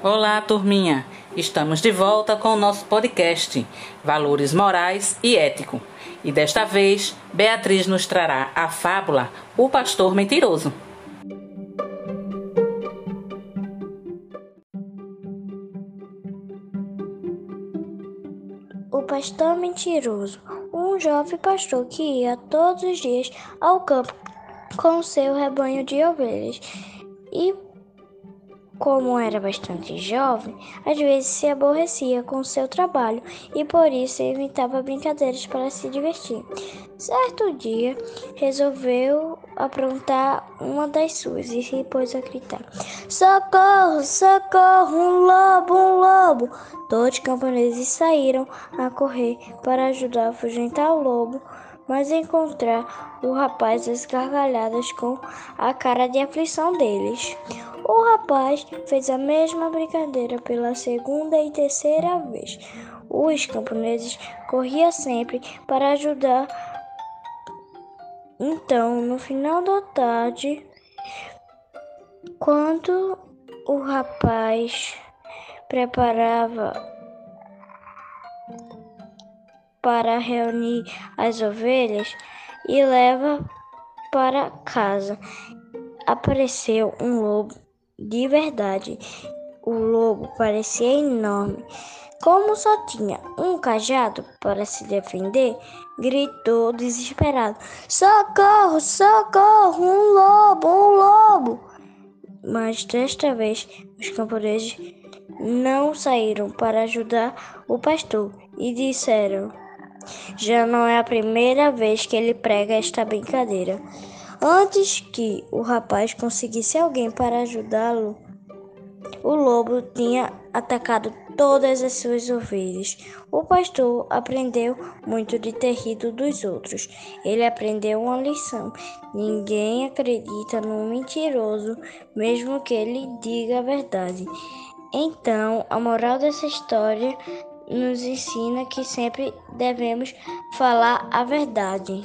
Olá, turminha! Estamos de volta com o nosso podcast Valores Morais e Ético. E desta vez, Beatriz nos trará a fábula O Pastor Mentiroso. O pastor mentiroso, um jovem pastor que ia todos os dias ao campo com seu rebanho de ovelhas e como era bastante jovem, às vezes se aborrecia com seu trabalho e por isso inventava brincadeiras para se divertir. Certo dia, resolveu aprontar uma das suas e se pôs a gritar: Socorro, socorro, um lobo, um lobo! Todos os camponeses saíram a correr para ajudar a afugentar o lobo mas encontrar o rapaz às gargalhadas com a cara de aflição deles. O rapaz fez a mesma brincadeira pela segunda e terceira vez. Os camponeses corriam sempre para ajudar. Então, no final da tarde, quando o rapaz preparava para reunir as ovelhas e leva para casa. Apareceu um lobo de verdade. O lobo parecia enorme. Como só tinha um cajado para se defender, gritou desesperado: Socorro, socorro, um lobo, um lobo! Mas desta vez os camponeses não saíram para ajudar o pastor e disseram: Já não é a primeira vez que ele prega esta brincadeira. Antes que o rapaz conseguisse alguém para ajudá-lo, o lobo tinha atacado todas as suas ovelhas. O pastor aprendeu muito de ter rido dos outros. Ele aprendeu uma lição: ninguém acredita num mentiroso, mesmo que ele diga a verdade. Então, a moral dessa história nos ensina que sempre devemos falar a verdade.